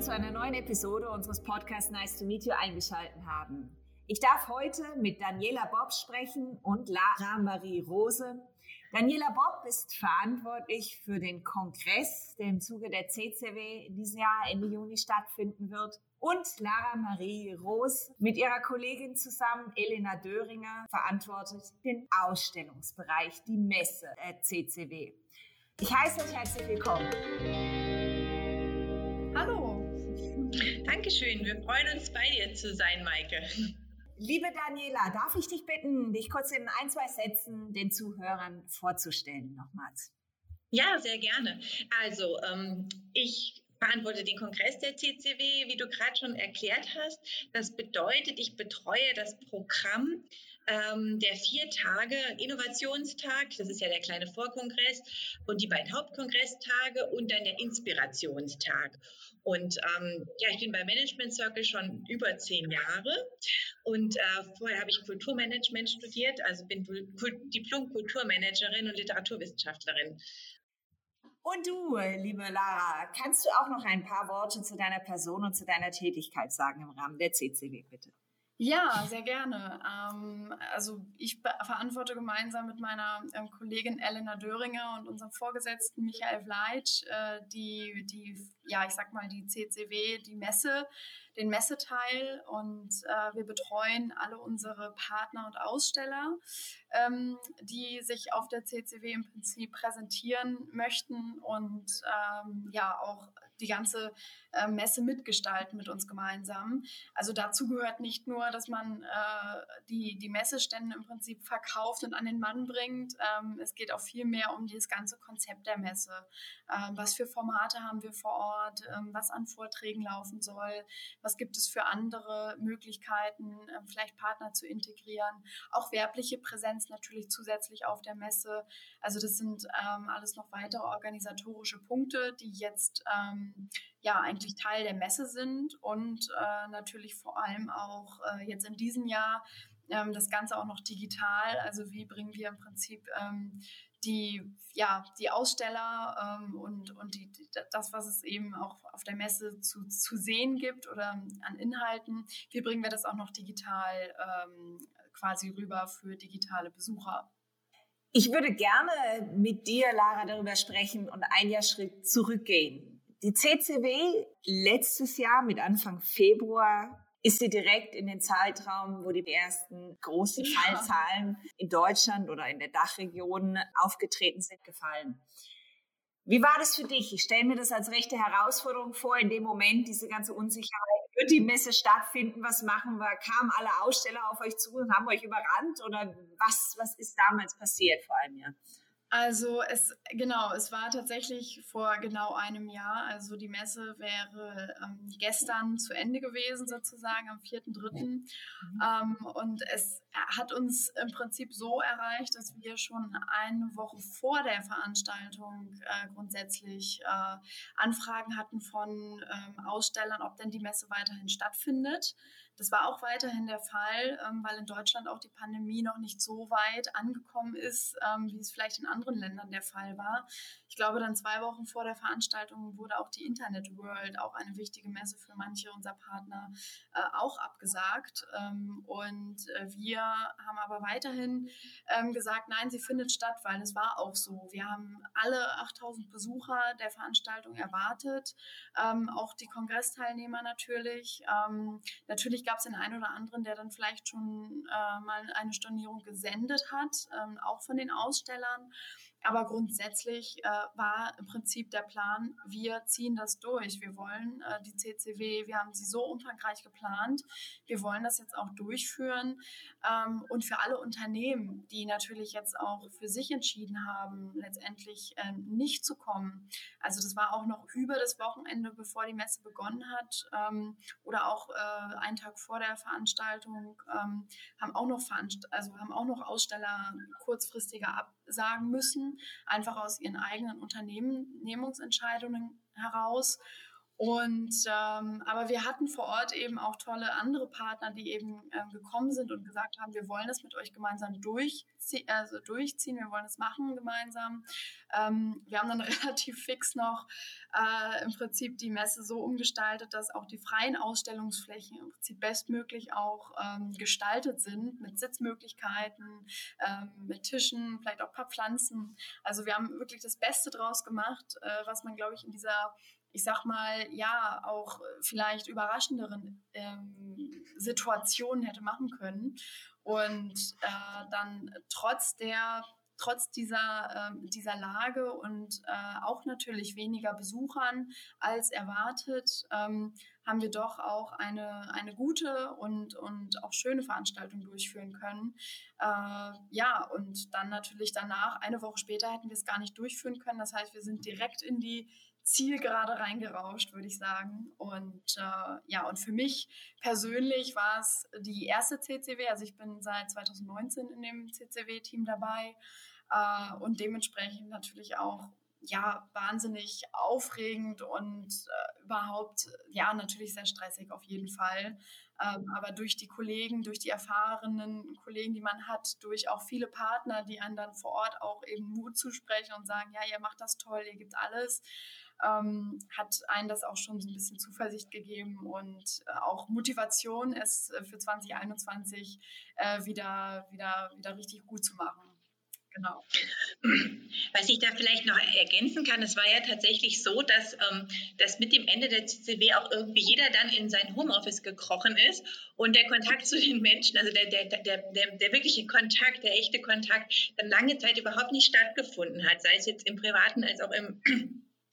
Sie zu einer neuen Episode unseres Podcasts Nice to Meet You eingeschaltet haben. Ich darf heute mit Daniela Bob sprechen und Lara Marie Rose. Daniela Bob ist verantwortlich für den Kongress, der im Zuge der CCW in diesem Jahr Ende Juni stattfinden wird. Und Lara Marie Rose mit ihrer Kollegin zusammen, Elena Döringer, verantwortet den Ausstellungsbereich, die Messe der CCW. Ich heiße euch herzlich willkommen. Dankeschön. Wir freuen uns, bei dir zu sein, Maike. Liebe Daniela, darf ich dich bitten, dich kurz in ein, zwei Sätzen den Zuhörern vorzustellen nochmals? Ja, sehr gerne. Also, ähm, ich verantworte den Kongress der CCW, wie du gerade schon erklärt hast. Das bedeutet, ich betreue das Programm ähm, der vier Tage Innovationstag, das ist ja der kleine Vorkongress, und die beiden Hauptkongresstage und dann der Inspirationstag. Und ähm, ja, ich bin bei Management Circle schon über zehn Jahre und äh, vorher habe ich Kulturmanagement studiert, also bin Diplom-Kulturmanagerin und Literaturwissenschaftlerin. Und du, liebe Lara, kannst du auch noch ein paar Worte zu deiner Person und zu deiner Tätigkeit sagen im Rahmen der CCW, bitte? Ja, sehr gerne. Ähm, also ich verantworte gemeinsam mit meiner ähm, Kollegin Elena Döringer und unserem Vorgesetzten Michael Vleitsch äh, die, die, ja, ich sag mal, die CCW, die Messe, den Messeteil und äh, wir betreuen alle unsere Partner und Aussteller, ähm, die sich auf der CCW im Prinzip präsentieren möchten und ähm, ja auch die ganze äh, Messe mitgestalten mit uns gemeinsam. Also dazu gehört nicht nur, dass man äh, die, die Messestände im Prinzip verkauft und an den Mann bringt. Ähm, es geht auch viel mehr um das ganze Konzept der Messe. Ähm, was für Formate haben wir vor Ort? Ähm, was an Vorträgen laufen soll? Was gibt es für andere Möglichkeiten, äh, vielleicht Partner zu integrieren? Auch werbliche Präsenz natürlich zusätzlich auf der Messe. Also das sind ähm, alles noch weitere organisatorische Punkte, die jetzt ähm, ja eigentlich Teil der Messe sind und äh, natürlich vor allem auch äh, jetzt in diesem Jahr ähm, das Ganze auch noch digital. Also wie bringen wir im Prinzip ähm, die, ja, die Aussteller ähm, und, und die, das, was es eben auch auf der Messe zu, zu sehen gibt oder an Inhalten, wie bringen wir das auch noch digital ähm, quasi rüber für digitale Besucher? Ich würde gerne mit dir, Lara, darüber sprechen und ein Jahr Schritt zurückgehen. Die CCW letztes Jahr mit Anfang Februar ist sie direkt in den Zeitraum, wo die ersten großen Fallzahlen in Deutschland oder in der Dachregion aufgetreten sind, gefallen. Wie war das für dich? Ich stelle mir das als rechte Herausforderung vor, in dem Moment diese ganze Unsicherheit. Wird die Messe stattfinden? Was machen wir? Kamen alle Aussteller auf euch zu und haben euch überrannt? Oder was, was ist damals passiert vor einem Jahr? Also es genau, es war tatsächlich vor genau einem Jahr. Also die Messe wäre ähm, gestern zu Ende gewesen, sozusagen am 4.3. Mhm. Ähm, und es hat uns im Prinzip so erreicht, dass wir schon eine Woche vor der Veranstaltung äh, grundsätzlich äh, Anfragen hatten von ähm, Ausstellern, ob denn die Messe weiterhin stattfindet. Das war auch weiterhin der Fall, ähm, weil in Deutschland auch die Pandemie noch nicht so weit angekommen ist, ähm, wie es vielleicht in anderen Ländern der Fall war. Ich glaube, dann zwei Wochen vor der Veranstaltung wurde auch die Internet World, auch eine wichtige Messe für manche unserer Partner, äh, auch abgesagt. Ähm, und äh, wir haben aber weiterhin gesagt, nein, sie findet statt, weil es war auch so. Wir haben alle 8000 Besucher der Veranstaltung erwartet, auch die Kongressteilnehmer natürlich. natürlich gab es den einen oder anderen, der dann vielleicht schon äh, mal eine Stornierung gesendet hat, ähm, auch von den Ausstellern. Aber grundsätzlich äh, war im Prinzip der Plan, wir ziehen das durch. Wir wollen äh, die CCW, wir haben sie so umfangreich geplant. Wir wollen das jetzt auch durchführen. Ähm, und für alle Unternehmen, die natürlich jetzt auch für sich entschieden haben, letztendlich äh, nicht zu kommen. Also das war auch noch über das Wochenende, bevor die Messe begonnen hat ähm, oder auch äh, einen Tag vor der Veranstaltung, ähm, haben auch noch Veranst also haben auch noch Aussteller kurzfristiger absagen müssen einfach aus ihren eigenen Unternehmensentscheidungen heraus. Und ähm, aber wir hatten vor Ort eben auch tolle andere Partner, die eben ähm, gekommen sind und gesagt haben, wir wollen das mit euch gemeinsam durchzie also durchziehen, wir wollen es machen gemeinsam. Ähm, wir haben dann relativ fix noch äh, im Prinzip die Messe so umgestaltet, dass auch die freien Ausstellungsflächen im Prinzip bestmöglich auch ähm, gestaltet sind mit Sitzmöglichkeiten, ähm, mit Tischen, vielleicht auch ein paar Pflanzen. Also wir haben wirklich das Beste draus gemacht, äh, was man glaube ich in dieser ich sag mal, ja, auch vielleicht überraschenderen ähm, Situationen hätte machen können. Und äh, dann trotz der trotz dieser, äh, dieser Lage und äh, auch natürlich weniger Besuchern als erwartet, ähm, haben wir doch auch eine, eine gute und, und auch schöne Veranstaltung durchführen können. Äh, ja, und dann natürlich danach, eine Woche später hätten wir es gar nicht durchführen können. Das heißt, wir sind direkt in die Zielgerade reingerauscht, würde ich sagen. Und äh, ja, und für mich persönlich war es die erste CCW. Also ich bin seit 2019 in dem CCW-Team dabei äh, und dementsprechend natürlich auch ja wahnsinnig aufregend und äh, überhaupt ja natürlich sehr stressig auf jeden Fall. Ähm, aber durch die Kollegen, durch die erfahrenen Kollegen, die man hat, durch auch viele Partner, die dann vor Ort auch eben Mut zusprechen und sagen, ja, ihr macht das toll, ihr gibt alles, ähm, hat einen das auch schon so ein bisschen Zuversicht gegeben und äh, auch Motivation, es äh, für 2021 äh, wieder, wieder, wieder richtig gut zu machen. Genau. Was ich da vielleicht noch ergänzen kann, es war ja tatsächlich so, dass, ähm, dass mit dem Ende der CCW auch irgendwie jeder dann in sein Homeoffice gekrochen ist und der Kontakt zu den Menschen, also der, der, der, der, der wirkliche Kontakt, der echte Kontakt, dann lange Zeit überhaupt nicht stattgefunden hat, sei es jetzt im privaten als auch im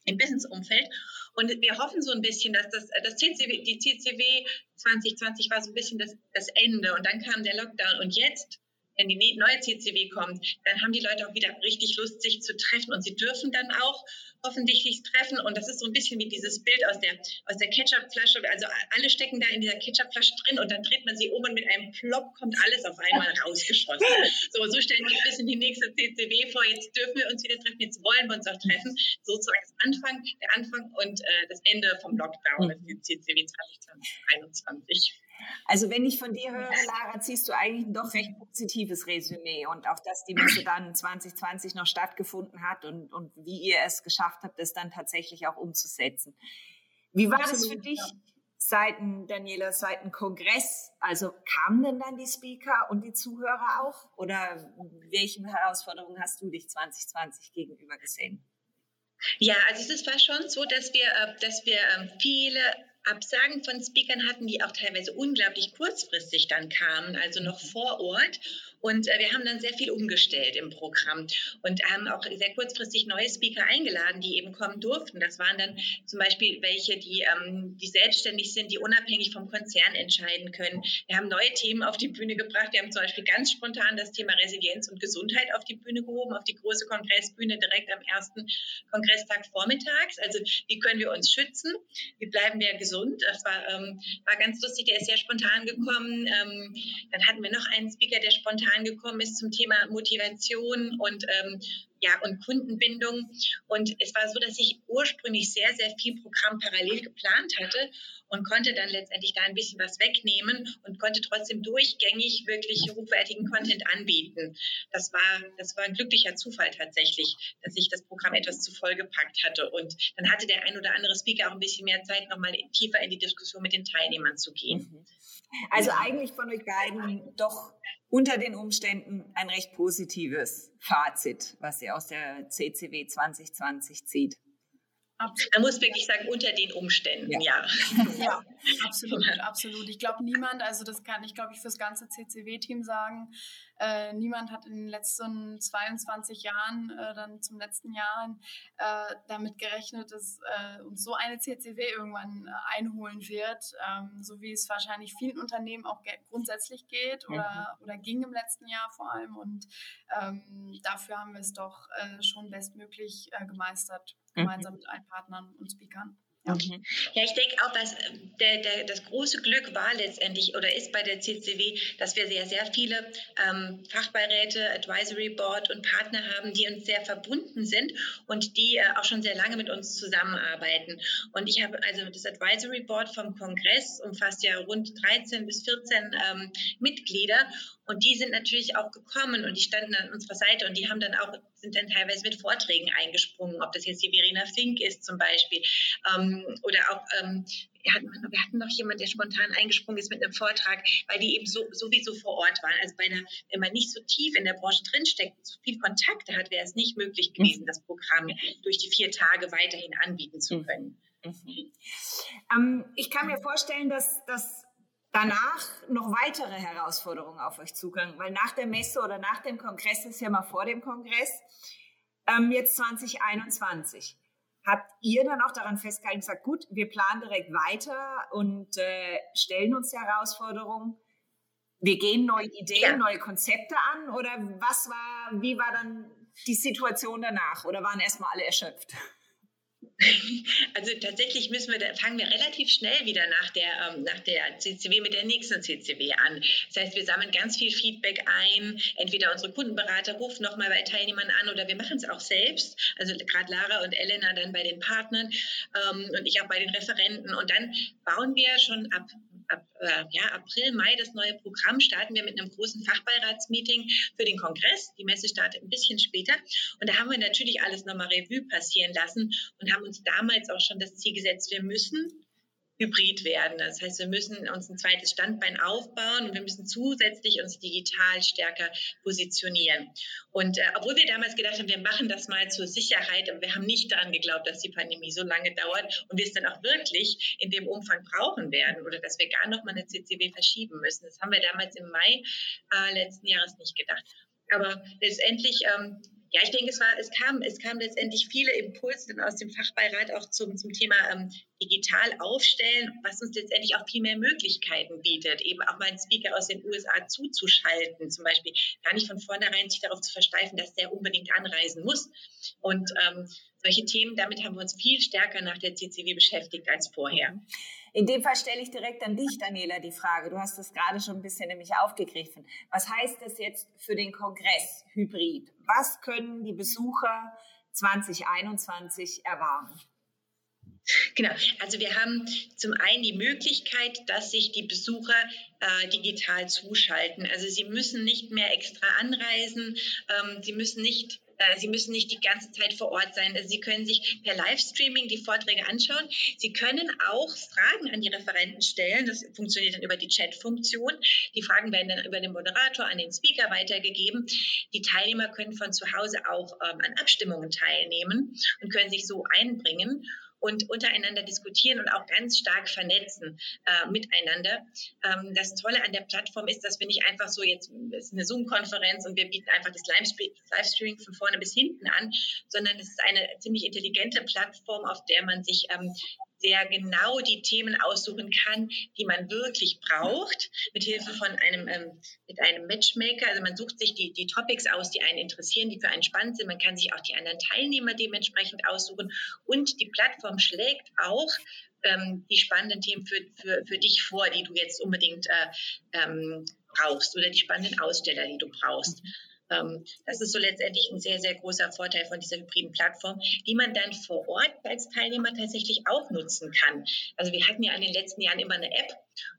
im Business-Umfeld. Und wir hoffen so ein bisschen, dass das, das CCW, die CCW 2020 war so ein bisschen das, das Ende und dann kam der Lockdown und jetzt wenn die neue CCW kommt, dann haben die Leute auch wieder richtig Lust, sich zu treffen und sie dürfen dann auch hoffentlich sich treffen und das ist so ein bisschen wie dieses Bild aus der, aus der Ketchupflasche, also alle stecken da in dieser Ketchupflasche drin und dann dreht man sie um und mit einem Plop kommt alles auf einmal rausgeschossen. So, so stellen wir uns ein bisschen die nächste CCW vor, jetzt dürfen wir uns wieder treffen, jetzt wollen wir uns auch treffen, sozusagen das Anfang, der Anfang und äh, das Ende vom Lockdown, mhm. die CCW 2021. Also wenn ich von dir höre, Lara, ziehst du eigentlich ein doch recht positives Resümee und auch, dass die Messe dann 2020 noch stattgefunden hat und, und wie ihr es geschafft habt, das dann tatsächlich auch umzusetzen. Wie war Absolut, das für dich seiten, Daniela, seiten Kongress? Also kamen denn dann die Speaker und die Zuhörer auch? Oder welchen Herausforderungen hast du dich 2020 gegenüber gesehen? Ja, also es war schon so, dass wir, äh, dass wir ähm, viele Absagen von Speakern hatten, die auch teilweise unglaublich kurzfristig dann kamen, also noch vor Ort. Und äh, wir haben dann sehr viel umgestellt im Programm und haben auch sehr kurzfristig neue Speaker eingeladen, die eben kommen durften. Das waren dann zum Beispiel welche, die, ähm, die selbstständig sind, die unabhängig vom Konzern entscheiden können. Wir haben neue Themen auf die Bühne gebracht. Wir haben zum Beispiel ganz spontan das Thema Resilienz und Gesundheit auf die Bühne gehoben, auf die große Kongressbühne direkt am ersten Kongresstag vormittags. Also wie können wir uns schützen? Wie bleiben wir gesund? Das war, ähm, war ganz lustig. Der ist sehr spontan gekommen. Ähm, dann hatten wir noch einen Speaker, der spontan angekommen ist zum Thema Motivation und ähm, ja, und Kundenbindung. Und es war so, dass ich ursprünglich sehr, sehr viel Programm parallel geplant hatte und konnte dann letztendlich da ein bisschen was wegnehmen und konnte trotzdem durchgängig wirklich hochwertigen Content anbieten. Das war, das war ein glücklicher Zufall tatsächlich, dass ich das Programm etwas zu voll gepackt hatte. Und dann hatte der ein oder andere Speaker auch ein bisschen mehr Zeit, nochmal tiefer in die Diskussion mit den Teilnehmern zu gehen. Mhm. Also eigentlich von euch beiden doch unter den Umständen ein recht positives Fazit, was ihr aus der CCW 2020 zieht. Absolut. Man muss wirklich sagen, unter den Umständen, ja. Ja, ja absolut, absolut. Ich glaube, niemand, also das kann ich, glaube ich, fürs ganze CCW-Team sagen, äh, niemand hat in den letzten 22 Jahren, äh, dann zum letzten Jahr, äh, damit gerechnet, dass äh, uns so eine CCW irgendwann äh, einholen wird, ähm, so wie es wahrscheinlich vielen Unternehmen auch grundsätzlich geht oder, mhm. oder ging im letzten Jahr vor allem. Und ähm, dafür haben wir es doch äh, schon bestmöglich gemeistert gemeinsam mit allen Partnern und Speakern. Okay. Ja, ich denke auch, was der, der, das große Glück war letztendlich oder ist bei der CCW, dass wir sehr, sehr viele ähm, Fachbeiräte, Advisory Board und Partner haben, die uns sehr verbunden sind und die äh, auch schon sehr lange mit uns zusammenarbeiten. Und ich habe also das Advisory Board vom Kongress umfasst ja rund 13 bis 14 ähm, Mitglieder und die sind natürlich auch gekommen und die standen an unserer Seite und die haben dann auch, sind dann teilweise mit Vorträgen eingesprungen, ob das jetzt die Verena Fink ist zum Beispiel. Ähm, oder auch, ähm, wir, hatten, wir hatten noch jemanden, der spontan eingesprungen ist mit einem Vortrag, weil die eben so, sowieso vor Ort waren. Also bei einer, wenn man nicht so tief in der Branche drinsteckt, so viel Kontakte hat, wäre es nicht möglich gewesen, das Programm durch die vier Tage weiterhin anbieten zu können. Mhm. Ähm, ich kann mir vorstellen, dass, dass danach noch weitere Herausforderungen auf euch zukommen, weil nach der Messe oder nach dem Kongress ist ja mal vor dem Kongress, ähm, jetzt 2021. Habt ihr dann auch daran festgehalten und gesagt, gut, wir planen direkt weiter und äh, stellen uns der Herausforderung, wir gehen neue Ideen, ja. neue Konzepte an oder was war, wie war dann die Situation danach oder waren erstmal alle erschöpft? Also tatsächlich müssen wir, fangen wir relativ schnell wieder nach der, ähm, nach der CCW mit der nächsten CCW an. Das heißt, wir sammeln ganz viel Feedback ein. Entweder unsere Kundenberater rufen nochmal bei Teilnehmern an oder wir machen es auch selbst. Also gerade Lara und Elena dann bei den Partnern ähm, und ich auch bei den Referenten. Und dann bauen wir schon ab ab äh, ja, April, Mai das neue Programm starten wir mit einem großen Fachbeiratsmeeting für den Kongress. Die Messe startet ein bisschen später. Und da haben wir natürlich alles nochmal Revue passieren lassen und haben uns damals auch schon das Ziel gesetzt, wir müssen hybrid werden. Das heißt, wir müssen uns ein zweites Standbein aufbauen und wir müssen zusätzlich uns digital stärker positionieren. Und äh, obwohl wir damals gedacht haben, wir machen das mal zur Sicherheit, aber wir haben nicht daran geglaubt, dass die Pandemie so lange dauert und wir es dann auch wirklich in dem Umfang brauchen werden oder dass wir gar noch mal eine CCW verschieben müssen. Das haben wir damals im Mai äh, letzten Jahres nicht gedacht. Aber letztendlich ähm, ja, ich denke, es war, es kam, es kam letztendlich viele Impulse aus dem Fachbeirat auch zum, zum Thema ähm, digital aufstellen, was uns letztendlich auch viel mehr Möglichkeiten bietet, eben auch mal einen Speaker aus den USA zuzuschalten, zum Beispiel gar nicht von vornherein sich darauf zu versteifen, dass der unbedingt anreisen muss. Und ähm, solche Themen, damit haben wir uns viel stärker nach der CCW beschäftigt als vorher. Mhm. In dem Fall stelle ich direkt an dich, Daniela, die Frage. Du hast das gerade schon ein bisschen nämlich aufgegriffen. Was heißt das jetzt für den Kongress Hybrid? Was können die Besucher 2021 erwarten? Genau, also wir haben zum einen die Möglichkeit, dass sich die Besucher äh, digital zuschalten. Also sie müssen nicht mehr extra anreisen, ähm, sie müssen nicht Sie müssen nicht die ganze Zeit vor Ort sein. Also Sie können sich per Livestreaming die Vorträge anschauen. Sie können auch Fragen an die Referenten stellen. Das funktioniert dann über die Chat-Funktion. Die Fragen werden dann über den Moderator an den Speaker weitergegeben. Die Teilnehmer können von zu Hause auch ähm, an Abstimmungen teilnehmen und können sich so einbringen und untereinander diskutieren und auch ganz stark vernetzen äh, miteinander. Ähm, das Tolle an der Plattform ist, dass wir nicht einfach so jetzt, es ist eine Zoom-Konferenz und wir bieten einfach das Livestreaming von vorne bis hinten an, sondern es ist eine ziemlich intelligente Plattform, auf der man sich ähm, sehr genau die Themen aussuchen kann, die man wirklich braucht, mit Hilfe von einem, ähm, mit einem Matchmaker. Also man sucht sich die, die Topics aus, die einen interessieren, die für einen spannend sind. Man kann sich auch die anderen Teilnehmer dementsprechend aussuchen. Und die Plattform schlägt auch ähm, die spannenden Themen für, für, für dich vor, die du jetzt unbedingt äh, ähm, brauchst oder die spannenden Aussteller, die du brauchst. Ähm, das ist so letztendlich ein sehr, sehr großer Vorteil von dieser hybriden Plattform, die man dann vor Ort als Teilnehmer tatsächlich auch nutzen kann. Also wir hatten ja in den letzten Jahren immer eine App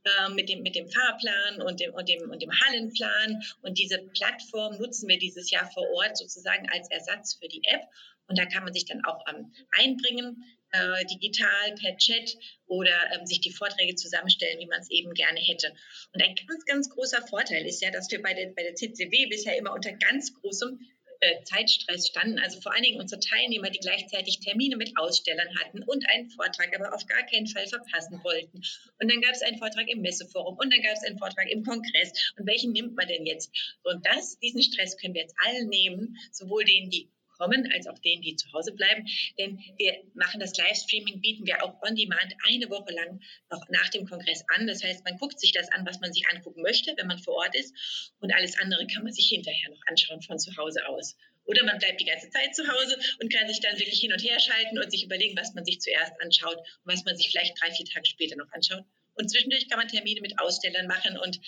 äh, mit, dem, mit dem Fahrplan und dem, und, dem, und dem Hallenplan. Und diese Plattform nutzen wir dieses Jahr vor Ort sozusagen als Ersatz für die App. Und da kann man sich dann auch ähm, einbringen, äh, digital per Chat oder ähm, sich die Vorträge zusammenstellen, wie man es eben gerne hätte. Und ein ganz, ganz großer Vorteil ist ja, dass wir bei der, bei der CCW bisher immer unter ganz großem äh, Zeitstress standen. Also vor allen Dingen unsere Teilnehmer, die gleichzeitig Termine mit Ausstellern hatten und einen Vortrag, aber auf gar keinen Fall verpassen wollten. Und dann gab es einen Vortrag im Messeforum und dann gab es einen Vortrag im Kongress. Und welchen nimmt man denn jetzt? Und das, diesen Stress können wir jetzt allen nehmen, sowohl denen, die kommen, als auch denen, die zu Hause bleiben. Denn wir machen das Livestreaming, bieten wir auch on demand eine Woche lang noch nach dem Kongress an. Das heißt, man guckt sich das an, was man sich angucken möchte, wenn man vor Ort ist. Und alles andere kann man sich hinterher noch anschauen von zu Hause aus. Oder man bleibt die ganze Zeit zu Hause und kann sich dann wirklich hin und her schalten und sich überlegen, was man sich zuerst anschaut und was man sich vielleicht drei, vier Tage später noch anschaut. Und zwischendurch kann man Termine mit Ausstellern machen und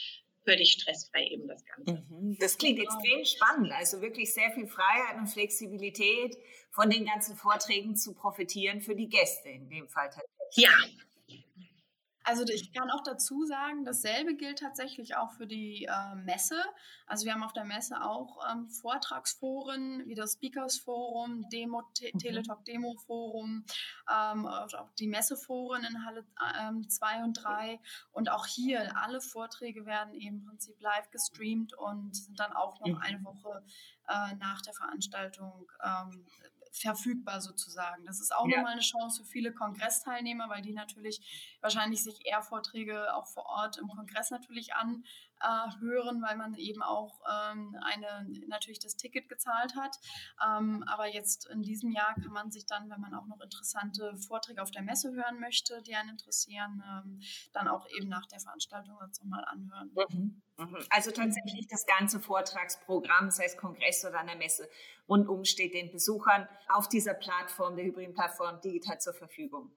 völlig stressfrei eben das Ganze. Mhm. Das klingt extrem spannend. Also wirklich sehr viel Freiheit und Flexibilität von den ganzen Vorträgen zu profitieren für die Gäste in dem Fall tatsächlich. Ja, also ich kann auch dazu sagen, dasselbe gilt tatsächlich auch für die äh, Messe. Also wir haben auf der Messe auch ähm, Vortragsforen wie das Speakers Forum, Demo, Te mhm. Teletalk Demo Forum, ähm, auch die Messeforen in Halle 2 ähm, und 3. Und auch hier, alle Vorträge werden eben im Prinzip live gestreamt und sind dann auch noch mhm. eine Woche äh, nach der Veranstaltung ähm, verfügbar sozusagen. Das ist auch ja. nochmal eine Chance für viele Kongressteilnehmer, weil die natürlich wahrscheinlich sich eher Vorträge auch vor Ort im Kongress natürlich an, äh, hören, weil man eben auch ähm, eine, natürlich das Ticket gezahlt hat. Ähm, aber jetzt in diesem Jahr kann man sich dann, wenn man auch noch interessante Vorträge auf der Messe hören möchte, die einen interessieren, ähm, dann auch eben nach der Veranstaltung dazu mal anhören. Mhm. Mhm. Also tatsächlich das ganze Vortragsprogramm, sei es Kongress oder eine Messe, rundum steht den Besuchern auf dieser Plattform, der hybriden Plattform, digital zur Verfügung.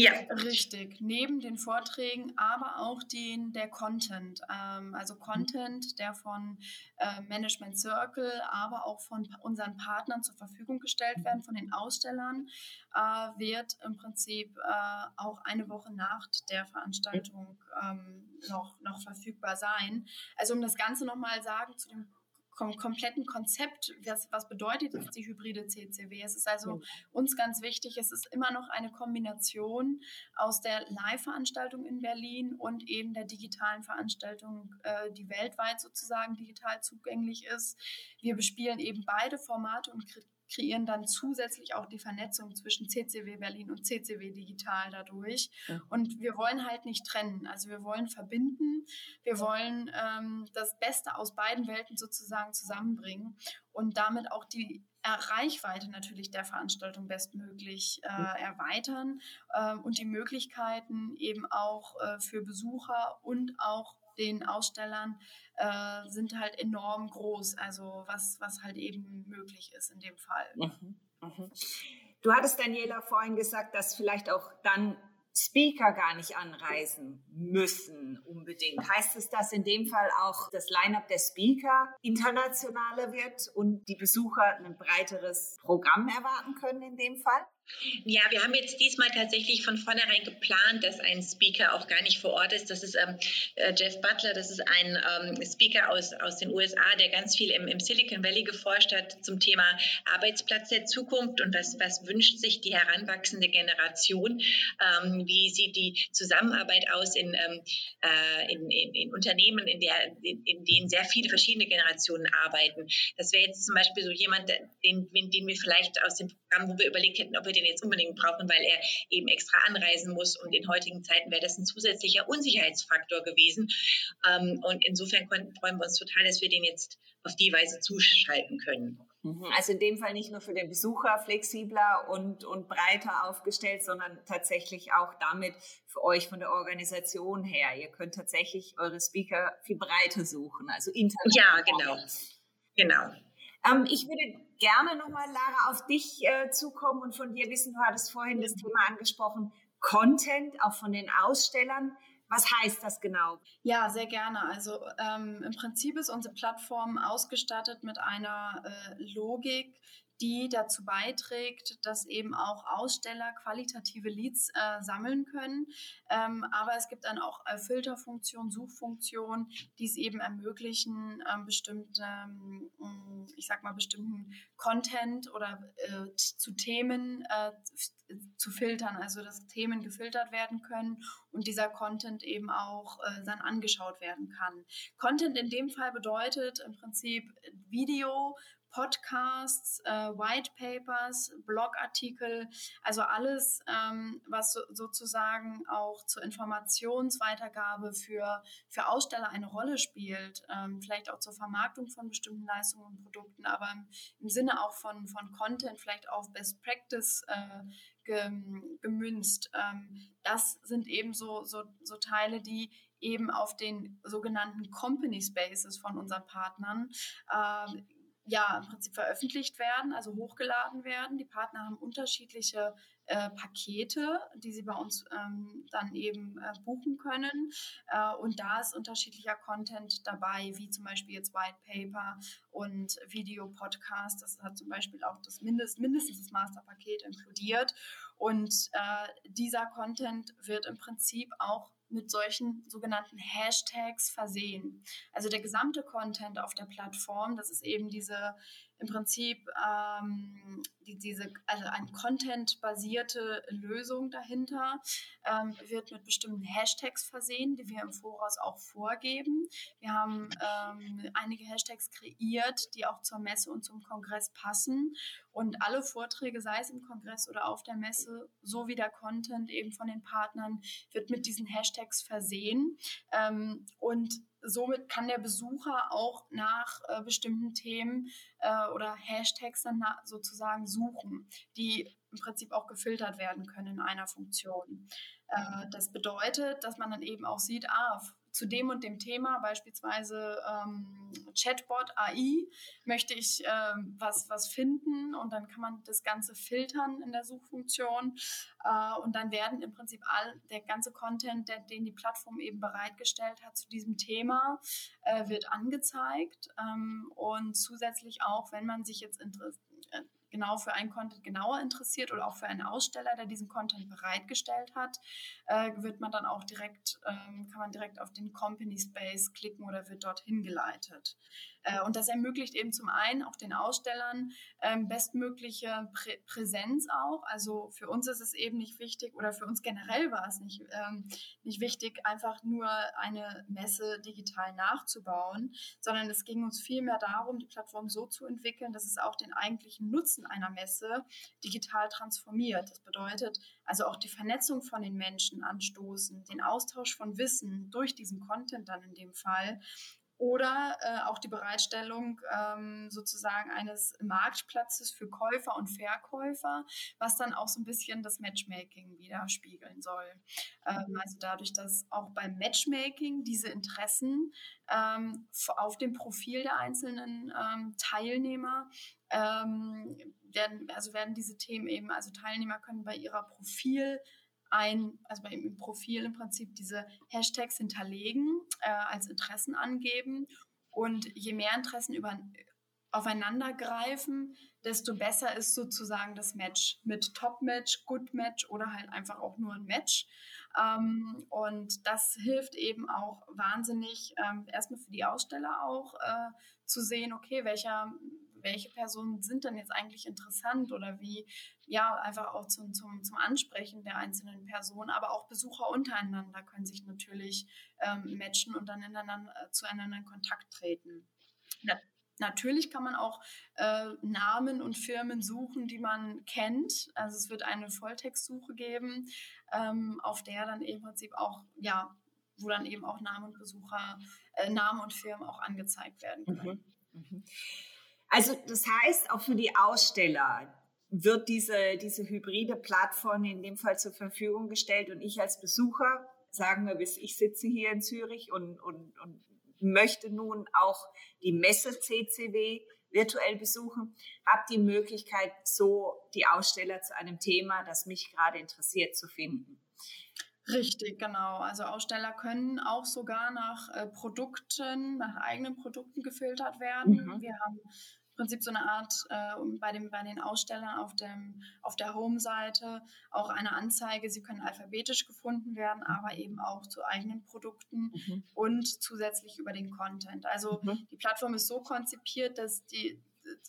Ja, richtig. Neben den Vorträgen, aber auch den, der Content. Ähm, also Content, der von äh, Management Circle, aber auch von unseren Partnern zur Verfügung gestellt werden, von den Ausstellern, äh, wird im Prinzip äh, auch eine Woche nach der Veranstaltung ähm, noch, noch verfügbar sein. Also um das Ganze nochmal sagen zu dem kom kompletten Konzept, was, was bedeutet jetzt die hybride CCW? Es ist also uns ganz wichtig, es ist immer noch eine Kombination aus der Live-Veranstaltung in Berlin und eben der digitalen Veranstaltung, äh, die weltweit sozusagen digital zugänglich ist. Wir bespielen eben beide Formate und kreieren dann zusätzlich auch die Vernetzung zwischen CCW Berlin und CCW Digital dadurch. Ja. Und wir wollen halt nicht trennen. Also wir wollen verbinden. Wir wollen ähm, das Beste aus beiden Welten sozusagen zusammenbringen und damit auch die Reichweite natürlich der Veranstaltung bestmöglich äh, erweitern äh, und die Möglichkeiten eben auch äh, für Besucher und auch den Ausstellern äh, sind halt enorm groß, also was, was halt eben möglich ist in dem Fall. Mhm, mhm. Du hattest, Daniela, vorhin gesagt, dass vielleicht auch dann Speaker gar nicht anreisen müssen unbedingt. Heißt es, dass in dem Fall auch das Line-up der Speaker internationaler wird und die Besucher ein breiteres Programm erwarten können in dem Fall? Ja, wir haben jetzt diesmal tatsächlich von vornherein geplant, dass ein Speaker auch gar nicht vor Ort ist. Das ist ähm, äh, Jeff Butler, das ist ein ähm, Speaker aus, aus den USA, der ganz viel im, im Silicon Valley geforscht hat zum Thema Arbeitsplatz der Zukunft und was, was wünscht sich die heranwachsende Generation. Ähm, wie sieht die Zusammenarbeit aus in, ähm, äh, in, in, in, Unternehmen, in, der, in, in, denen sehr viele verschiedene Generationen arbeiten. Das wäre jetzt zum Beispiel so jemand, den, den wir vielleicht aus dem Programm, wo wir überlegt hätten, ob wir den jetzt unbedingt brauchen, weil er eben extra anreisen muss. Und in heutigen Zeiten wäre das ein zusätzlicher Unsicherheitsfaktor gewesen. Ähm, und insofern freuen wir uns total, dass wir den jetzt auf die Weise zuschalten können. Mhm. Also in dem Fall nicht nur für den Besucher flexibler und, und breiter aufgestellt, sondern tatsächlich auch damit für euch von der Organisation her. Ihr könnt tatsächlich eure Speaker viel breiter suchen, also international. Ja, genau. Genau. Ähm, ich würde gerne nochmal, Lara, auf dich äh, zukommen und von dir wissen, du hattest vorhin das Thema angesprochen, Content, auch von den Ausstellern. Was heißt das genau? Ja, sehr gerne. Also ähm, im Prinzip ist unsere Plattform ausgestattet mit einer äh, Logik, die dazu beiträgt, dass eben auch Aussteller qualitative Leads äh, sammeln können. Ähm, aber es gibt dann auch äh, Filterfunktionen, Suchfunktionen, die es eben ermöglichen, ähm, bestimmte, ähm, ich sag mal, bestimmten Content oder äh, zu Themen äh, zu filtern, also dass Themen gefiltert werden können und dieser Content eben auch äh, dann angeschaut werden kann. Content in dem Fall bedeutet im Prinzip Video, Podcasts, äh, White Papers, Blogartikel, also alles, ähm, was so, sozusagen auch zur Informationsweitergabe für, für Aussteller eine Rolle spielt, ähm, vielleicht auch zur Vermarktung von bestimmten Leistungen und Produkten, aber im, im Sinne auch von, von Content, vielleicht auf Best Practice äh, gemünzt. Ähm, das sind eben so, so, so Teile, die eben auf den sogenannten Company Spaces von unseren Partnern äh, ja, im Prinzip veröffentlicht werden, also hochgeladen werden. Die Partner haben unterschiedliche äh, Pakete, die sie bei uns ähm, dann eben äh, buchen können. Äh, und da ist unterschiedlicher Content dabei, wie zum Beispiel jetzt White Paper und Video-Podcast. Das hat zum Beispiel auch das Mindest, mindestens das Masterpaket inkludiert. Und äh, dieser Content wird im Prinzip auch mit solchen sogenannten Hashtags versehen. Also der gesamte Content auf der Plattform, das ist eben diese im Prinzip ähm, die, diese, also eine Content-basierte Lösung dahinter ähm, wird mit bestimmten Hashtags versehen, die wir im Voraus auch vorgeben. Wir haben ähm, einige Hashtags kreiert, die auch zur Messe und zum Kongress passen. Und alle Vorträge, sei es im Kongress oder auf der Messe, sowie der Content eben von den Partnern, wird mit diesen Hashtags versehen. Ähm, und somit kann der Besucher auch nach äh, bestimmten Themen äh, oder Hashtags dann sozusagen suchen, die im Prinzip auch gefiltert werden können in einer Funktion. Äh, das bedeutet, dass man dann eben auch sieht, ah, zu dem und dem Thema, beispielsweise ähm, Chatbot AI, möchte ich ähm, was, was finden? Und dann kann man das Ganze filtern in der Suchfunktion. Äh, und dann werden im Prinzip all der ganze Content, der, den die Plattform eben bereitgestellt hat zu diesem Thema, äh, wird angezeigt. Ähm, und zusätzlich auch, wenn man sich jetzt interessiert, äh, genau für einen Content genauer interessiert oder auch für einen Aussteller, der diesen Content bereitgestellt hat, äh, wird man dann auch direkt, ähm, kann man direkt auf den Company Space klicken oder wird dorthin geleitet. Äh, und das ermöglicht eben zum einen auch den Ausstellern ähm, bestmögliche Prä Präsenz auch. Also für uns ist es eben nicht wichtig oder für uns generell war es nicht, ähm, nicht wichtig, einfach nur eine Messe digital nachzubauen, sondern es ging uns vielmehr darum, die Plattform so zu entwickeln, dass es auch den eigentlichen Nutzen einer Messe digital transformiert. Das bedeutet also auch die Vernetzung von den Menschen anstoßen, den Austausch von Wissen durch diesen Content dann in dem Fall oder äh, auch die Bereitstellung ähm, sozusagen eines Marktplatzes für Käufer und Verkäufer, was dann auch so ein bisschen das Matchmaking widerspiegeln soll. Ähm, also dadurch, dass auch beim Matchmaking diese Interessen ähm, auf dem Profil der einzelnen ähm, Teilnehmer ähm, werden, also werden diese Themen eben, also Teilnehmer können bei ihrer Profil ein, also bei ihm im Profil im Prinzip diese Hashtags hinterlegen, äh, als Interessen angeben. Und je mehr Interessen über, aufeinander greifen, desto besser ist sozusagen das Match mit Top-Match, Good-Match oder halt einfach auch nur ein Match. Ähm, und das hilft eben auch wahnsinnig, ähm, erstmal für die Aussteller auch äh, zu sehen, okay, welcher welche Personen sind denn jetzt eigentlich interessant oder wie, ja, einfach auch zum, zum, zum Ansprechen der einzelnen Personen, aber auch Besucher untereinander können sich natürlich ähm, matchen und dann ineinander, äh, zueinander in Kontakt treten. Ja. Natürlich kann man auch äh, Namen und Firmen suchen, die man kennt. Also es wird eine Volltextsuche geben, ähm, auf der dann im Prinzip auch, ja, wo dann eben auch Namen und Besucher, äh, Namen und Firmen auch angezeigt werden können. Mhm. Mhm. Also das heißt, auch für die Aussteller wird diese, diese hybride Plattform in dem Fall zur Verfügung gestellt und ich als Besucher, sagen wir bis ich sitze hier in Zürich und, und, und möchte nun auch die Messe CCW virtuell besuchen, habe die Möglichkeit, so die Aussteller zu einem Thema, das mich gerade interessiert, zu finden. Richtig, genau. Also Aussteller können auch sogar nach äh, Produkten, nach eigenen Produkten gefiltert werden. Mhm. Wir haben Prinzip so eine Art äh, bei, dem, bei den Ausstellern auf, dem, auf der Home-Seite auch eine Anzeige. Sie können alphabetisch gefunden werden, aber eben auch zu eigenen Produkten mhm. und zusätzlich über den Content. Also mhm. die Plattform ist so konzipiert, dass die,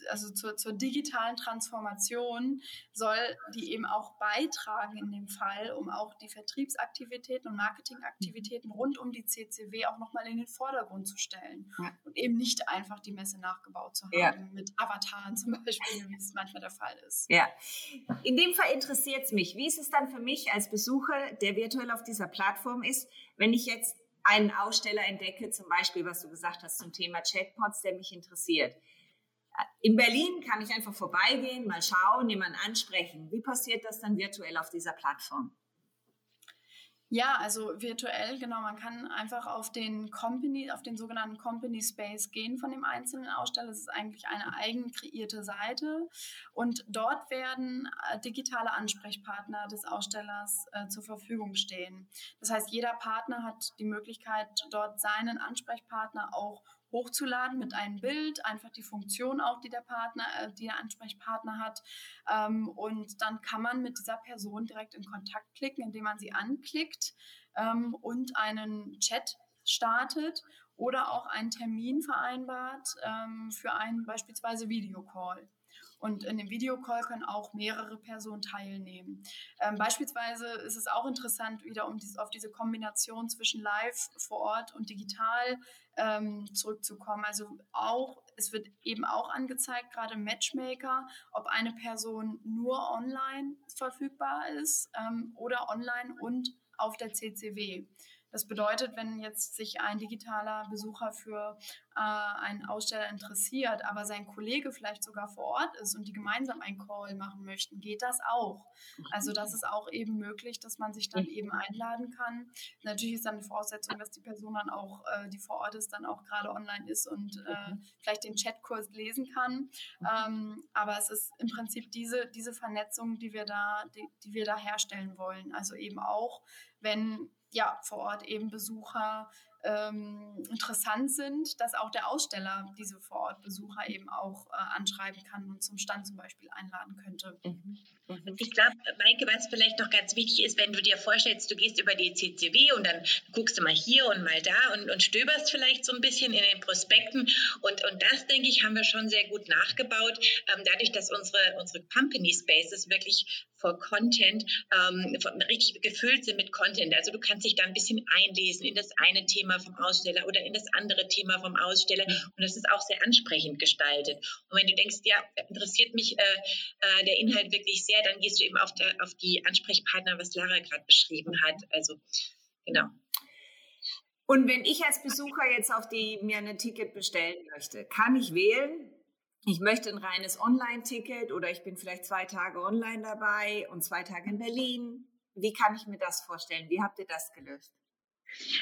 also zur, zur, digitalen Transformation soll die eben auch beitragen in dem Fall, um auch die Vertriebsaktivitäten und Marketingaktivitäten rund um die CCW auch nochmal in den Vordergrund zu stellen ja. und eben nicht einfach die Messe nachgebaut zu haben ja. mit Avataren zum Beispiel, wie es manchmal der Fall ist. Ja, in dem Fall interessiert es mich. Wie ist es dann für mich als Besucher, der virtuell auf dieser Plattform ist, wenn ich jetzt einen Aussteller entdecke, zum Beispiel, was du gesagt hast zum Thema Chatbots, der mich interessiert in Berlin kann ich einfach vorbeigehen, mal schauen, jemanden ansprechen. Wie passiert das dann virtuell auf dieser Plattform? Ja, also virtuell, genau. Man kann einfach auf den Company, auf den sogenannten Company Space gehen von dem einzelnen Aussteller. Es ist eigentlich eine eigen kreierte Seite und dort werden äh, digitale Ansprechpartner des Ausstellers äh, zur Verfügung stehen. Das heißt, jeder Partner hat die Möglichkeit, dort seinen Ansprechpartner auch hochzuladen mit einem Bild, einfach die Funktion auch, die der Partner, äh, die der Ansprechpartner hat. Ähm, und dann kann man mit dieser Person direkt in Kontakt klicken, indem man sie anklickt ähm, und einen Chat startet oder auch einen Termin vereinbart ähm, für einen beispielsweise Videocall. Und in dem Videocall können auch mehrere Personen teilnehmen. Ähm, beispielsweise ist es auch interessant, wieder um dies, auf diese Kombination zwischen live vor Ort und digital ähm, zurückzukommen. Also auch, es wird eben auch angezeigt, gerade Matchmaker, ob eine Person nur online verfügbar ist ähm, oder online und auf der CCW. Das bedeutet, wenn jetzt sich ein digitaler Besucher für äh, einen Aussteller interessiert, aber sein Kollege vielleicht sogar vor Ort ist und die gemeinsam einen Call machen möchten, geht das auch. Also das ist auch eben möglich, dass man sich dann eben einladen kann. Natürlich ist dann die Voraussetzung, dass die Person dann auch, äh, die vor Ort ist, dann auch gerade online ist und äh, vielleicht den Chatkurs lesen kann. Ähm, aber es ist im Prinzip diese, diese Vernetzung, die wir da, die, die wir da herstellen wollen. Also eben auch, wenn ja, vor Ort eben Besucher ähm, interessant sind, dass auch der Aussteller diese Vorortbesucher eben auch äh, anschreiben kann und zum Stand zum Beispiel einladen könnte. Mhm. Mhm. Ich glaube, Maike, was vielleicht noch ganz wichtig ist, wenn du dir vorstellst, du gehst über die CCW und dann guckst du mal hier und mal da und, und stöberst vielleicht so ein bisschen in den Prospekten. Und, und das, denke ich, haben wir schon sehr gut nachgebaut, ähm, dadurch, dass unsere, unsere Company Spaces wirklich vor Content ähm, richtig gefüllt sind mit Content. Also du kannst dich da ein bisschen einlesen in das eine Thema vom Aussteller oder in das andere Thema vom Aussteller und das ist auch sehr ansprechend gestaltet. Und wenn du denkst, ja, interessiert mich äh, äh, der Inhalt wirklich sehr, dann gehst du eben auf, der, auf die Ansprechpartner, was Lara gerade beschrieben hat. Also genau. Und wenn ich als Besucher jetzt auf die mir ein Ticket bestellen möchte, kann ich wählen, ich möchte ein reines Online-Ticket oder ich bin vielleicht zwei Tage online dabei und zwei Tage in Berlin. Wie kann ich mir das vorstellen? Wie habt ihr das gelöst?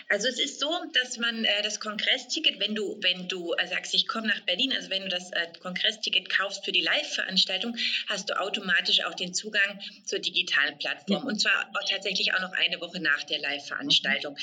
Also es ist so, dass man äh, das Kongressticket, wenn du, wenn du äh, sagst, ich komme nach Berlin, also wenn du das äh, Kongressticket kaufst für die Live-Veranstaltung, hast du automatisch auch den Zugang zur digitalen Plattform. Ja. Und zwar auch tatsächlich auch noch eine Woche nach der Live-Veranstaltung.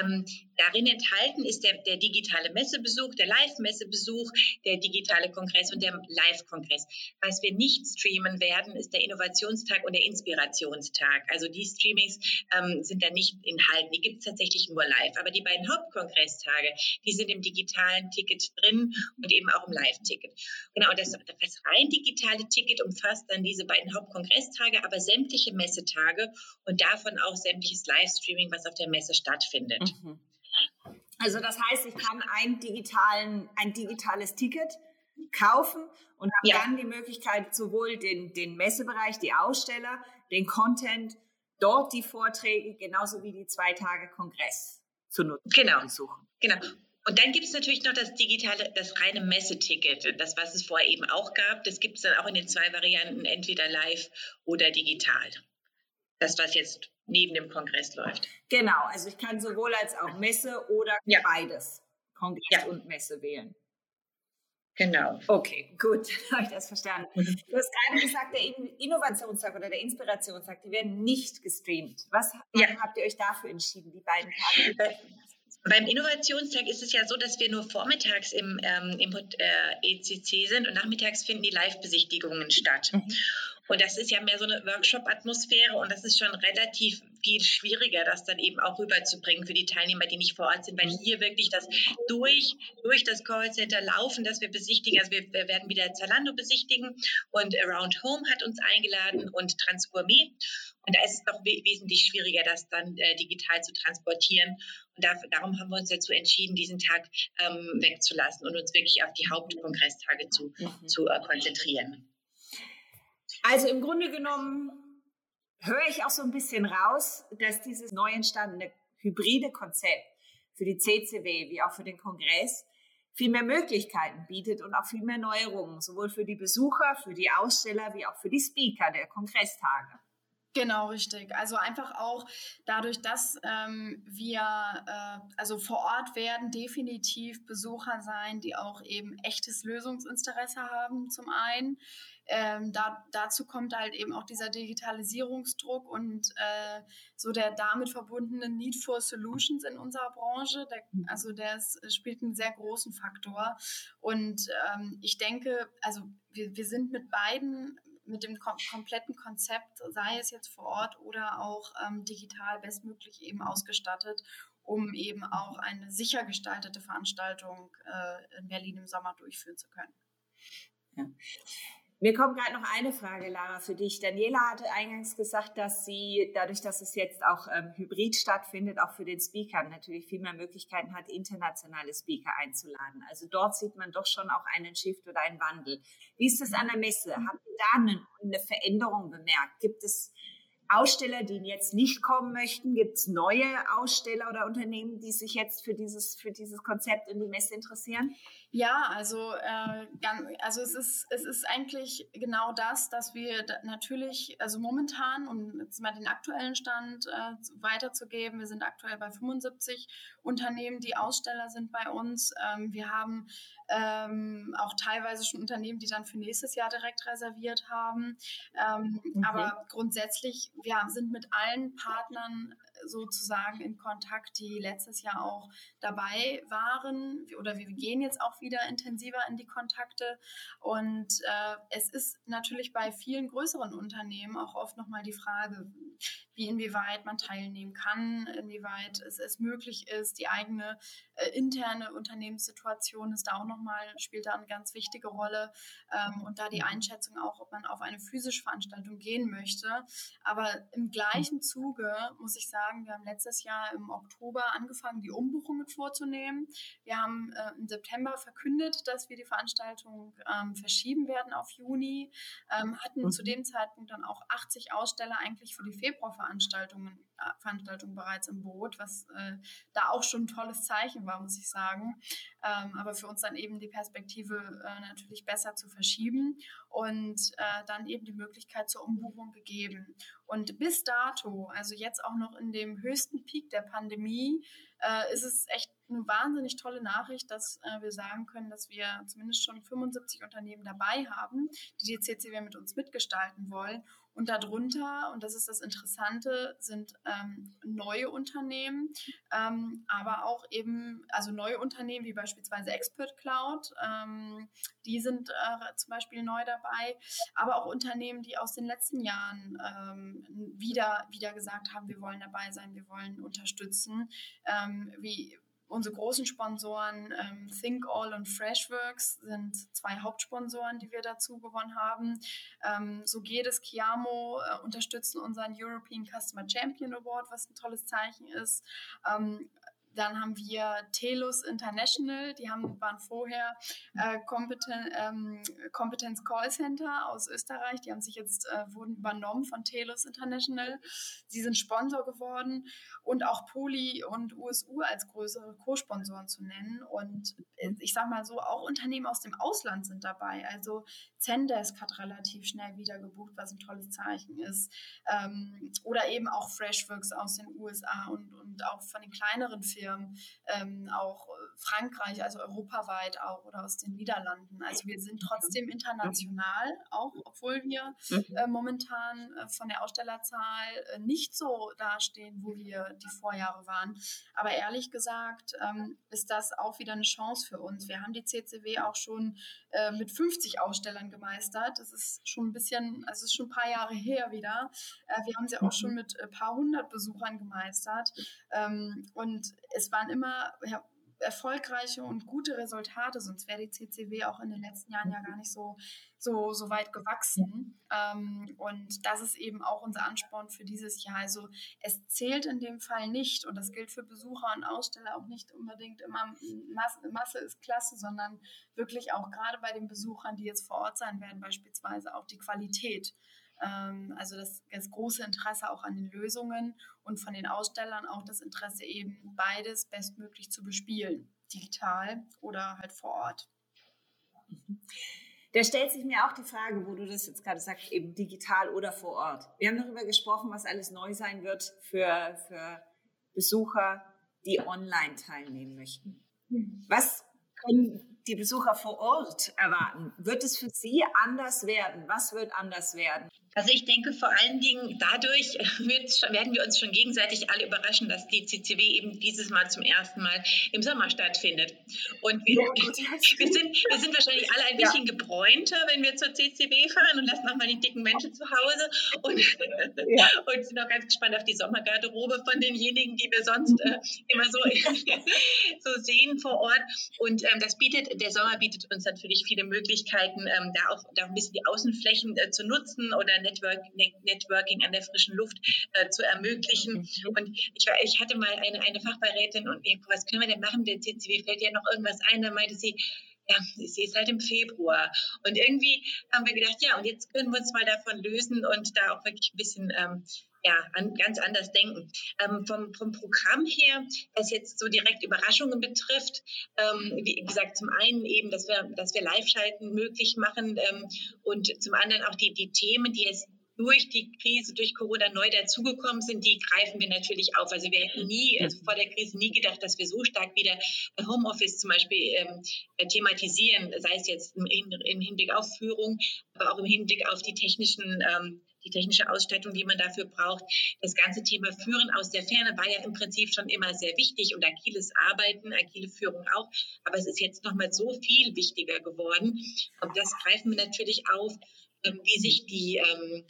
Ähm, darin enthalten ist der, der digitale Messebesuch, der Live-Messebesuch, der digitale Kongress und der Live-Kongress. Was wir nicht streamen werden, ist der Innovationstag und der Inspirationstag. Also die Streamings ähm, sind da nicht enthalten. Die gibt es tatsächlich nur live. Aber die beiden Hauptkongresstage, die sind im digitalen Ticket drin und eben auch im Live-Ticket. Genau, das, das rein digitale Ticket umfasst dann diese beiden Hauptkongresstage, aber sämtliche Messetage und davon auch sämtliches Livestreaming, was auf der Messe stattfindet. Mhm. Also das heißt, ich kann ein, digitalen, ein digitales Ticket kaufen und habe ja. dann die Möglichkeit, sowohl den, den Messebereich, die Aussteller, den Content dort die Vorträge genauso wie die zwei Tage Kongress zu nutzen. Genau. Genau. Und dann gibt es natürlich noch das digitale, das reine Messeticket, das, was es vorher eben auch gab. Das gibt es dann auch in den zwei Varianten, entweder live oder digital. Das, was jetzt neben dem Kongress läuft. Genau, also ich kann sowohl als auch Messe oder ja. beides, Kongress ja. und Messe wählen. Genau. Okay, gut, habe ich das verstanden. Mhm. Du hast gerade gesagt, der Innovationstag oder der Inspirationstag, die werden nicht gestreamt. Was ja. habt ihr euch dafür entschieden, die beiden Tage? Beim Innovationstag ist es ja so, dass wir nur vormittags im, ähm, im äh, ECC sind und nachmittags finden die Live-Besichtigungen statt. Mhm. Und das ist ja mehr so eine Workshop-Atmosphäre und das ist schon relativ viel schwieriger, das dann eben auch rüberzubringen für die Teilnehmer, die nicht vor Ort sind, weil hier wirklich das durch, durch das Callcenter laufen, dass wir besichtigen. Also wir, wir werden wieder Zalando besichtigen und Around Home hat uns eingeladen und Transformé. Und da ist es doch we wesentlich schwieriger, das dann äh, digital zu transportieren. Und da, darum haben wir uns dazu entschieden, diesen Tag ähm, wegzulassen und uns wirklich auf die Hauptkongreссtage zu, mhm. zu äh, konzentrieren. Also im Grunde genommen höre ich auch so ein bisschen raus, dass dieses neu entstandene hybride Konzept für die CCW wie auch für den Kongress viel mehr Möglichkeiten bietet und auch viel mehr Neuerungen, sowohl für die Besucher, für die Aussteller wie auch für die Speaker der Kongresstage. Genau, richtig. Also einfach auch dadurch, dass ähm, wir äh, also vor Ort werden definitiv Besucher sein, die auch eben echtes Lösungsinteresse haben zum einen. Ähm, da, dazu kommt halt eben auch dieser Digitalisierungsdruck und äh, so der damit verbundene Need for Solutions in unserer Branche. Der, also der ist, spielt einen sehr großen Faktor. Und ähm, ich denke, also wir, wir sind mit beiden mit dem kom kompletten Konzept, sei es jetzt vor Ort oder auch ähm, digital bestmöglich eben ausgestattet, um eben auch eine sicher gestaltete Veranstaltung äh, in Berlin im Sommer durchführen zu können. Ja. Mir kommt gerade noch eine Frage, Lara, für dich. Daniela hatte eingangs gesagt, dass sie, dadurch, dass es jetzt auch ähm, hybrid stattfindet, auch für den Speaker natürlich viel mehr Möglichkeiten hat, internationale Speaker einzuladen. Also dort sieht man doch schon auch einen Shift oder einen Wandel. Wie ist das an der Messe? Habt ihr da eine, eine Veränderung bemerkt? Gibt es Aussteller, die jetzt nicht kommen möchten? Gibt es neue Aussteller oder Unternehmen, die sich jetzt für dieses, für dieses Konzept in die Messe interessieren? Ja, also, äh, also es, ist, es ist eigentlich genau das, dass wir natürlich, also momentan, um jetzt mal den aktuellen Stand äh, weiterzugeben, wir sind aktuell bei 75 Unternehmen, die Aussteller sind bei uns. Ähm, wir haben ähm, auch teilweise schon Unternehmen, die dann für nächstes Jahr direkt reserviert haben. Ähm, okay. Aber grundsätzlich, wir sind mit allen Partnern sozusagen in Kontakt, die letztes Jahr auch dabei waren. Oder wir gehen jetzt auch wieder intensiver in die Kontakte. Und äh, es ist natürlich bei vielen größeren Unternehmen auch oft nochmal die Frage, wie inwieweit man teilnehmen kann, inwieweit es, es möglich ist, die eigene äh, interne Unternehmenssituation ist da auch nochmal, spielt da eine ganz wichtige Rolle ähm, und da die Einschätzung auch, ob man auf eine physische Veranstaltung gehen möchte. Aber im gleichen Zuge muss ich sagen, wir haben letztes Jahr im Oktober angefangen, die Umbuchungen vorzunehmen. Wir haben äh, im September verkündet, dass wir die Veranstaltung ähm, verschieben werden auf Juni, ähm, hatten mhm. zu dem Zeitpunkt dann auch 80 Aussteller eigentlich für die Februarveranstaltungen äh, Veranstaltung bereits im Boot, was äh, da auch schon ein tolles Zeichen war, muss ich sagen. Ähm, aber für uns dann eben die Perspektive äh, natürlich besser zu verschieben und äh, dann eben die Möglichkeit zur Umbuchung gegeben. Und bis dato, also jetzt auch noch in dem höchsten Peak der Pandemie, äh, ist es echt eine wahnsinnig tolle Nachricht, dass äh, wir sagen können, dass wir zumindest schon 75 Unternehmen dabei haben, die die CCW mit uns mitgestalten wollen. Und darunter, und das ist das Interessante, sind ähm, neue Unternehmen, ähm, aber auch eben, also neue Unternehmen wie beispielsweise Expert Cloud, ähm, die sind äh, zum Beispiel neu dabei, aber auch Unternehmen, die aus den letzten Jahren ähm, wieder, wieder gesagt haben, wir wollen dabei sein, wir wollen unterstützen, ähm, wie Unsere großen Sponsoren ähm, ThinkAll und Freshworks sind zwei Hauptsponsoren, die wir dazu gewonnen haben. Ähm, so geht es. Chiamo äh, unterstützen unseren European Customer Champion Award, was ein tolles Zeichen ist. Ähm, dann haben wir Telus International, die haben, waren vorher äh, Competen, ähm, Competence Call Center aus Österreich. Die haben sich jetzt, äh, wurden übernommen von Telus International. Sie sind Sponsor geworden und auch Poli und USU als größere Co-Sponsoren zu nennen. Und äh, ich sage mal so, auch Unternehmen aus dem Ausland sind dabei. Also Zendesk hat relativ schnell wieder gebucht, was ein tolles Zeichen ist. Ähm, oder eben auch Freshworks aus den USA und, und auch von den kleineren Firmen, ähm, auch Frankreich, also europaweit auch oder aus den Niederlanden. Also wir sind trotzdem international, auch obwohl wir mhm. äh, momentan äh, von der Ausstellerzahl äh, nicht so dastehen, wo wir die Vorjahre waren. Aber ehrlich gesagt ähm, ist das auch wieder eine Chance für uns. Wir haben die CCW auch schon äh, mit 50 Ausstellern gemeistert. Das ist schon ein bisschen, also es ist schon ein paar Jahre her wieder. Äh, wir haben sie auch schon mhm. mit ein paar hundert Besuchern gemeistert. Ähm, und es waren immer, ja, erfolgreiche und gute Resultate, sonst wäre die CCW auch in den letzten Jahren ja gar nicht so, so, so weit gewachsen. Ähm, und das ist eben auch unser Ansporn für dieses Jahr. Also es zählt in dem Fall nicht, und das gilt für Besucher und Aussteller auch nicht unbedingt immer, Masse, Masse ist klasse, sondern wirklich auch gerade bei den Besuchern, die jetzt vor Ort sein werden, beispielsweise auch die Qualität. Ähm, also das, das große Interesse auch an den Lösungen und von den Ausstellern auch das Interesse eben beides bestmöglich zu bespielen, digital oder halt vor Ort. Da stellt sich mir auch die Frage, wo du das jetzt gerade sagst, eben digital oder vor Ort. Wir haben darüber gesprochen, was alles neu sein wird für, für Besucher, die online teilnehmen möchten. Was können die Besucher vor Ort erwarten? Wird es für sie anders werden? Was wird anders werden? Also ich denke vor allen Dingen dadurch werden wir uns schon gegenseitig alle überraschen, dass die CCW eben dieses Mal zum ersten Mal im Sommer stattfindet. Und wir, ja, wir, sind, wir sind wahrscheinlich alle ein bisschen ja. gebräunter, wenn wir zur CCW fahren und lassen nochmal die dicken Menschen zu Hause und, ja. und sind auch ganz gespannt auf die Sommergarderobe von denjenigen, die wir sonst äh, immer so, so sehen vor Ort. Und ähm, das bietet, der Sommer bietet uns natürlich viele Möglichkeiten, ähm, da auch da ein bisschen die Außenflächen äh, zu nutzen oder Network, Networking an der frischen Luft äh, zu ermöglichen. Mhm. Und ich, ich hatte mal eine, eine Fachbeirätin und ich, was können wir denn machen? Der CCW fällt ja noch irgendwas ein. Da meinte sie, ja, sie ist halt im Februar. Und irgendwie haben wir gedacht, ja, und jetzt können wir uns mal davon lösen und da auch wirklich ein bisschen ähm, ja, an, ganz anders denken. Ähm, vom, vom Programm her, was jetzt so direkt Überraschungen betrifft, ähm, wie gesagt, zum einen eben, dass wir, dass wir Live-Schalten möglich machen ähm, und zum anderen auch die, die Themen, die jetzt durch die Krise, durch Corona neu dazugekommen sind, die greifen wir natürlich auf. Also wir hätten nie, also vor der Krise nie gedacht, dass wir so stark wieder Homeoffice zum Beispiel ähm, thematisieren, sei es jetzt im, im, Hinblick auf Führung, aber auch im Hinblick auf die technischen ähm, die technische Ausstattung, die man dafür braucht. Das ganze Thema Führen aus der Ferne war ja im Prinzip schon immer sehr wichtig und agiles Arbeiten, agile Führung auch. Aber es ist jetzt nochmal so viel wichtiger geworden. Und das greifen wir natürlich auf, ähm, wie sich die, ähm,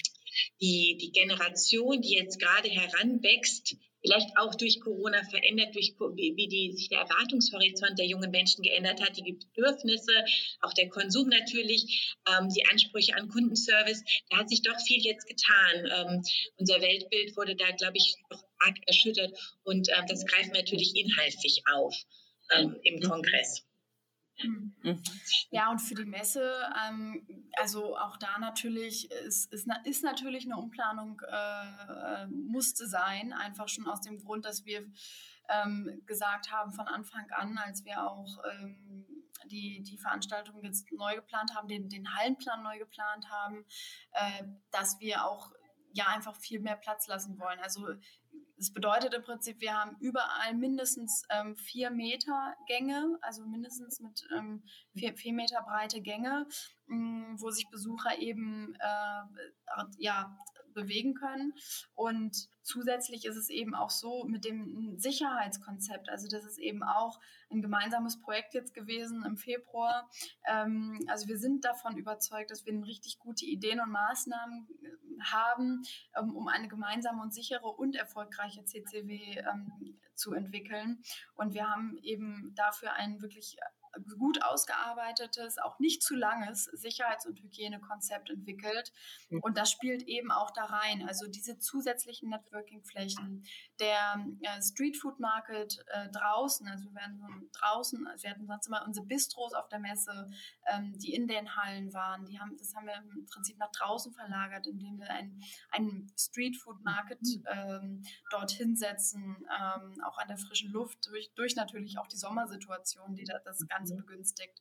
die, die Generation, die jetzt gerade heranwächst, vielleicht auch durch Corona verändert, durch wie, wie die, sich der Erwartungshorizont der jungen Menschen geändert hat, die Bedürfnisse, auch der Konsum natürlich, ähm, die Ansprüche an Kundenservice. Da hat sich doch viel jetzt getan. Ähm, unser Weltbild wurde da, glaube ich, doch arg erschüttert und ähm, das greifen wir natürlich inhaltlich auf ähm, im Kongress. Mhm. Ja, und für die Messe, ähm, also auch da natürlich, ist, ist, ist natürlich eine Umplanung, äh, musste sein, einfach schon aus dem Grund, dass wir ähm, gesagt haben von Anfang an, als wir auch ähm, die, die Veranstaltung jetzt neu geplant haben, den, den Hallenplan neu geplant haben, äh, dass wir auch ja einfach viel mehr Platz lassen wollen. Also das bedeutet im Prinzip, wir haben überall mindestens ähm, vier Meter Gänge, also mindestens mit ähm, vier, vier Meter breite Gänge, mh, mm, wo sich Besucher eben äh, ja, bewegen können. Und zusätzlich ist es eben auch so mit dem Sicherheitskonzept, also das ist eben auch ein gemeinsames Projekt jetzt gewesen im Februar. Ähm, also wir sind davon überzeugt, dass wir richtig gute Ideen und Maßnahmen äh, haben, ähm, um eine gemeinsame und sichere und erfolgreiche CCW ähm, zu entwickeln. Und wir haben eben dafür ein wirklich gut ausgearbeitetes, auch nicht zu langes Sicherheits- und Hygienekonzept entwickelt. Mhm. Und das spielt eben auch da rein. Also diese zusätzlichen Networking-Flächen, der äh, Street Food Market äh, draußen, also wir werden draußen, also wir hatten sonst immer unsere Bistros auf der Messe, ähm, die in den Hallen waren, die haben, das haben wir im Prinzip nach draußen verlagert, indem wir einen, einen Street Food Market mhm. ähm, dort hinsetzen, ähm, auch an der frischen Luft, durch, durch natürlich auch die Sommersituation, die da, das Ganze mhm. begünstigt.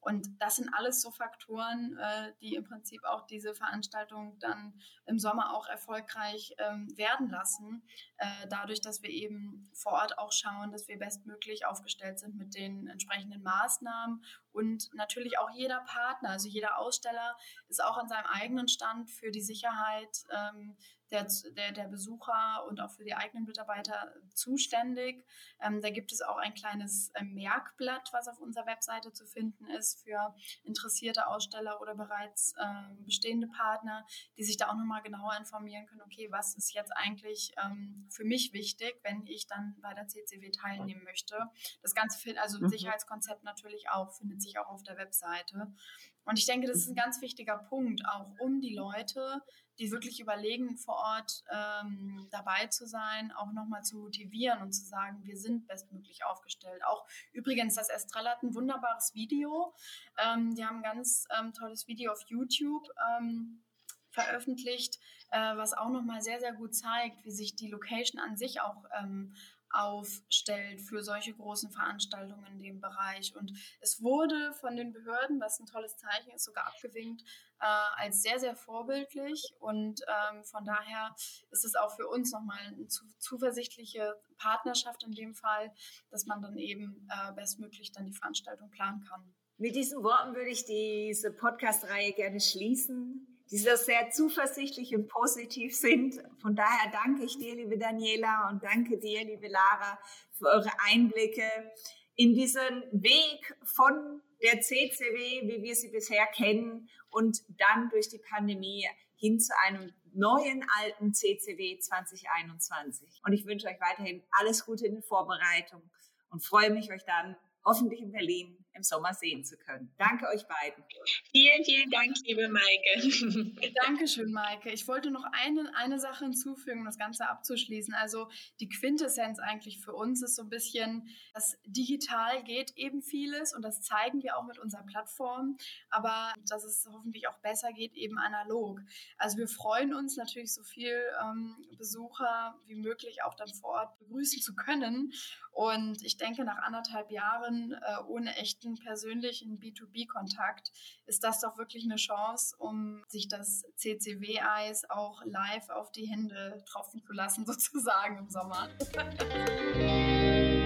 Und das sind alles so Faktoren, äh, die im Prinzip auch diese Veranstaltung dann im Sommer auch erfolgreich ähm, werden lassen, äh, dadurch, dass wir eben vor Ort auch schauen, dass wir bestmöglich aufgestellt sind mit den entsprechenden Maßnahmen und natürlich auch jeder Partner, also jeder Aussteller ist auch an seinem eigenen Stand für die Sicherheit ähm, der, der, der Besucher und auch für die eigenen Mitarbeiter zuständig. Ähm, da gibt es auch ein kleines äh, Merkblatt, was auf unserer Webseite zu finden ist für interessierte Aussteller oder bereits äh, bestehende Partner, die sich da auch nochmal genauer informieren können, okay, was ist jetzt eigentlich ähm, für mich wichtig, wenn ich dann bei der CCW teilnehmen möchte. Das Ganze, also mhm. Sicherheitskonzept natürlich auch, findet sich auch auf der Webseite. Und ich denke, das ist ein ganz wichtiger Punkt, auch um die Leute, die wirklich überlegen, vor Ort ähm, dabei zu sein, auch nochmal zu motivieren und zu sagen, wir sind bestmöglich aufgestellt. Auch übrigens, das Estrella hat ein wunderbares Video. Ähm, die haben ein ganz ähm, tolles Video auf YouTube ähm, veröffentlicht, äh, was auch nochmal sehr, sehr gut zeigt, wie sich die Location an sich auch ähm, aufstellt für solche großen Veranstaltungen in dem Bereich. Und es wurde von den Behörden, was ein tolles Zeichen ist, sogar abgewinkt äh, als sehr, sehr vorbildlich. Und ähm, von daher ist es auch für uns nochmal eine zu, zuversichtliche Partnerschaft in dem Fall, dass man dann eben äh, bestmöglich dann die Veranstaltung planen kann. Mit diesen Worten würde ich diese Podcast-Reihe gerne schließen die so sehr zuversichtlich und positiv sind. Von daher danke ich dir, liebe Daniela, und danke dir, liebe Lara, für eure Einblicke in diesen Weg von der CCW, wie wir sie bisher kennen, und dann durch die Pandemie hin zu einem neuen alten CCW 2021. Und ich wünsche euch weiterhin alles Gute in der Vorbereitung und freue mich, euch dann hoffentlich in Berlin im Sommer sehen zu können. Danke euch beiden. Vielen, vielen Dank, liebe Maike. Dankeschön, Maike. Ich wollte noch eine, eine Sache hinzufügen, um das Ganze abzuschließen. Also die Quintessenz eigentlich für uns ist so ein bisschen, dass digital geht eben vieles und das zeigen wir auch mit unserer Plattform, aber dass es hoffentlich auch besser geht eben analog. Also wir freuen uns natürlich so viel ähm, Besucher wie möglich auch dann vor Ort begrüßen zu können und ich denke, nach anderthalb Jahren äh, ohne echten persönlichen B2B-Kontakt ist das doch wirklich eine Chance, um sich das CCW-Eis auch live auf die Hände tropfen zu lassen, sozusagen im Sommer.